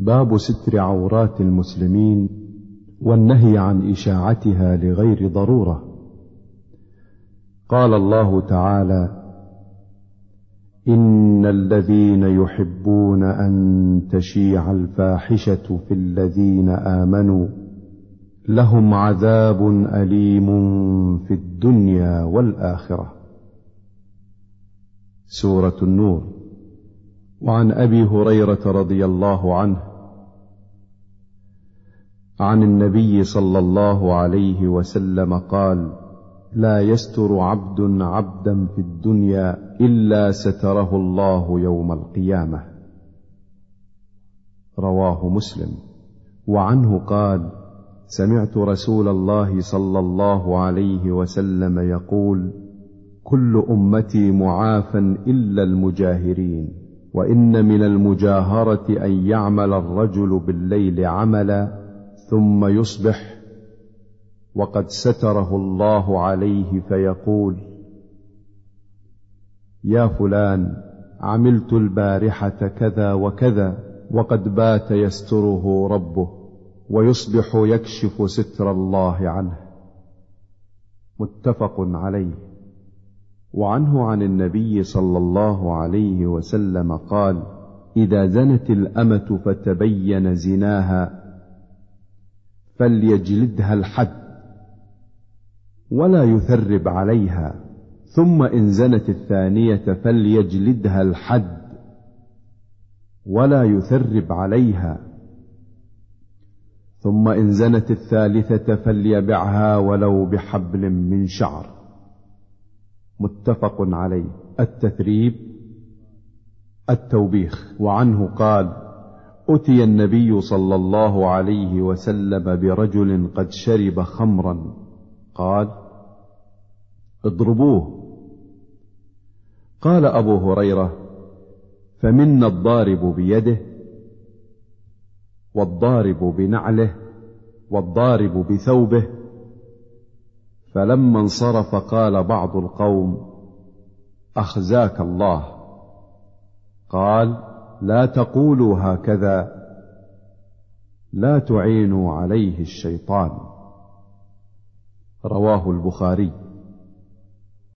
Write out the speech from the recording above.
باب ستر عورات المسلمين والنهي عن إشاعتها لغير ضرورة. قال الله تعالى إن الذين يحبون أن تشيع الفاحشة في الذين آمنوا لهم عذاب أليم في الدنيا والآخرة. سورة النور. وعن أبي هريرة رضي الله عنه عن النبي صلى الله عليه وسلم قال لا يستر عبد عبدا في الدنيا إلا ستره الله يوم القيامة. رواه مسلم. وعنه قال سمعت رسول الله صلى الله عليه وسلم يقول كل أمتي معافى إلا المجاهرين وإن من المجاهرة أن يعمل الرجل بالليل عملا ثم يصبح وقد ستره الله عليه فيقول يا فلان عملت البارحة كذا وكذا وقد بات يستره ربه ويصبح يكشف ستر الله عنه. متفق عليه. وعنه عن النبي صلى الله عليه وسلم قال إذا زنت الأمة فتبين زناها فليجلدها الحد. ولا يثرب عليها. ثم إن زنت الثانية فليجلدها الحد. ولا يثرب عليها. ثم إن زنت الثالثة فليبعها ولو بحبل من شعر. متفق عليه. التثريب التوبيخ. وعنه قال اتي النبي صلى الله عليه وسلم برجل قد شرب خمرا. قال اضربوه. قال ابو هريره فمنا الضارب بيده والضارب بنعله والضارب بثوبه. فلما انصرف قال بعض القوم اخزاك الله. قال لا تقولوا هكذا. لا تعينوا عليه الشيطان. رواه البخاري.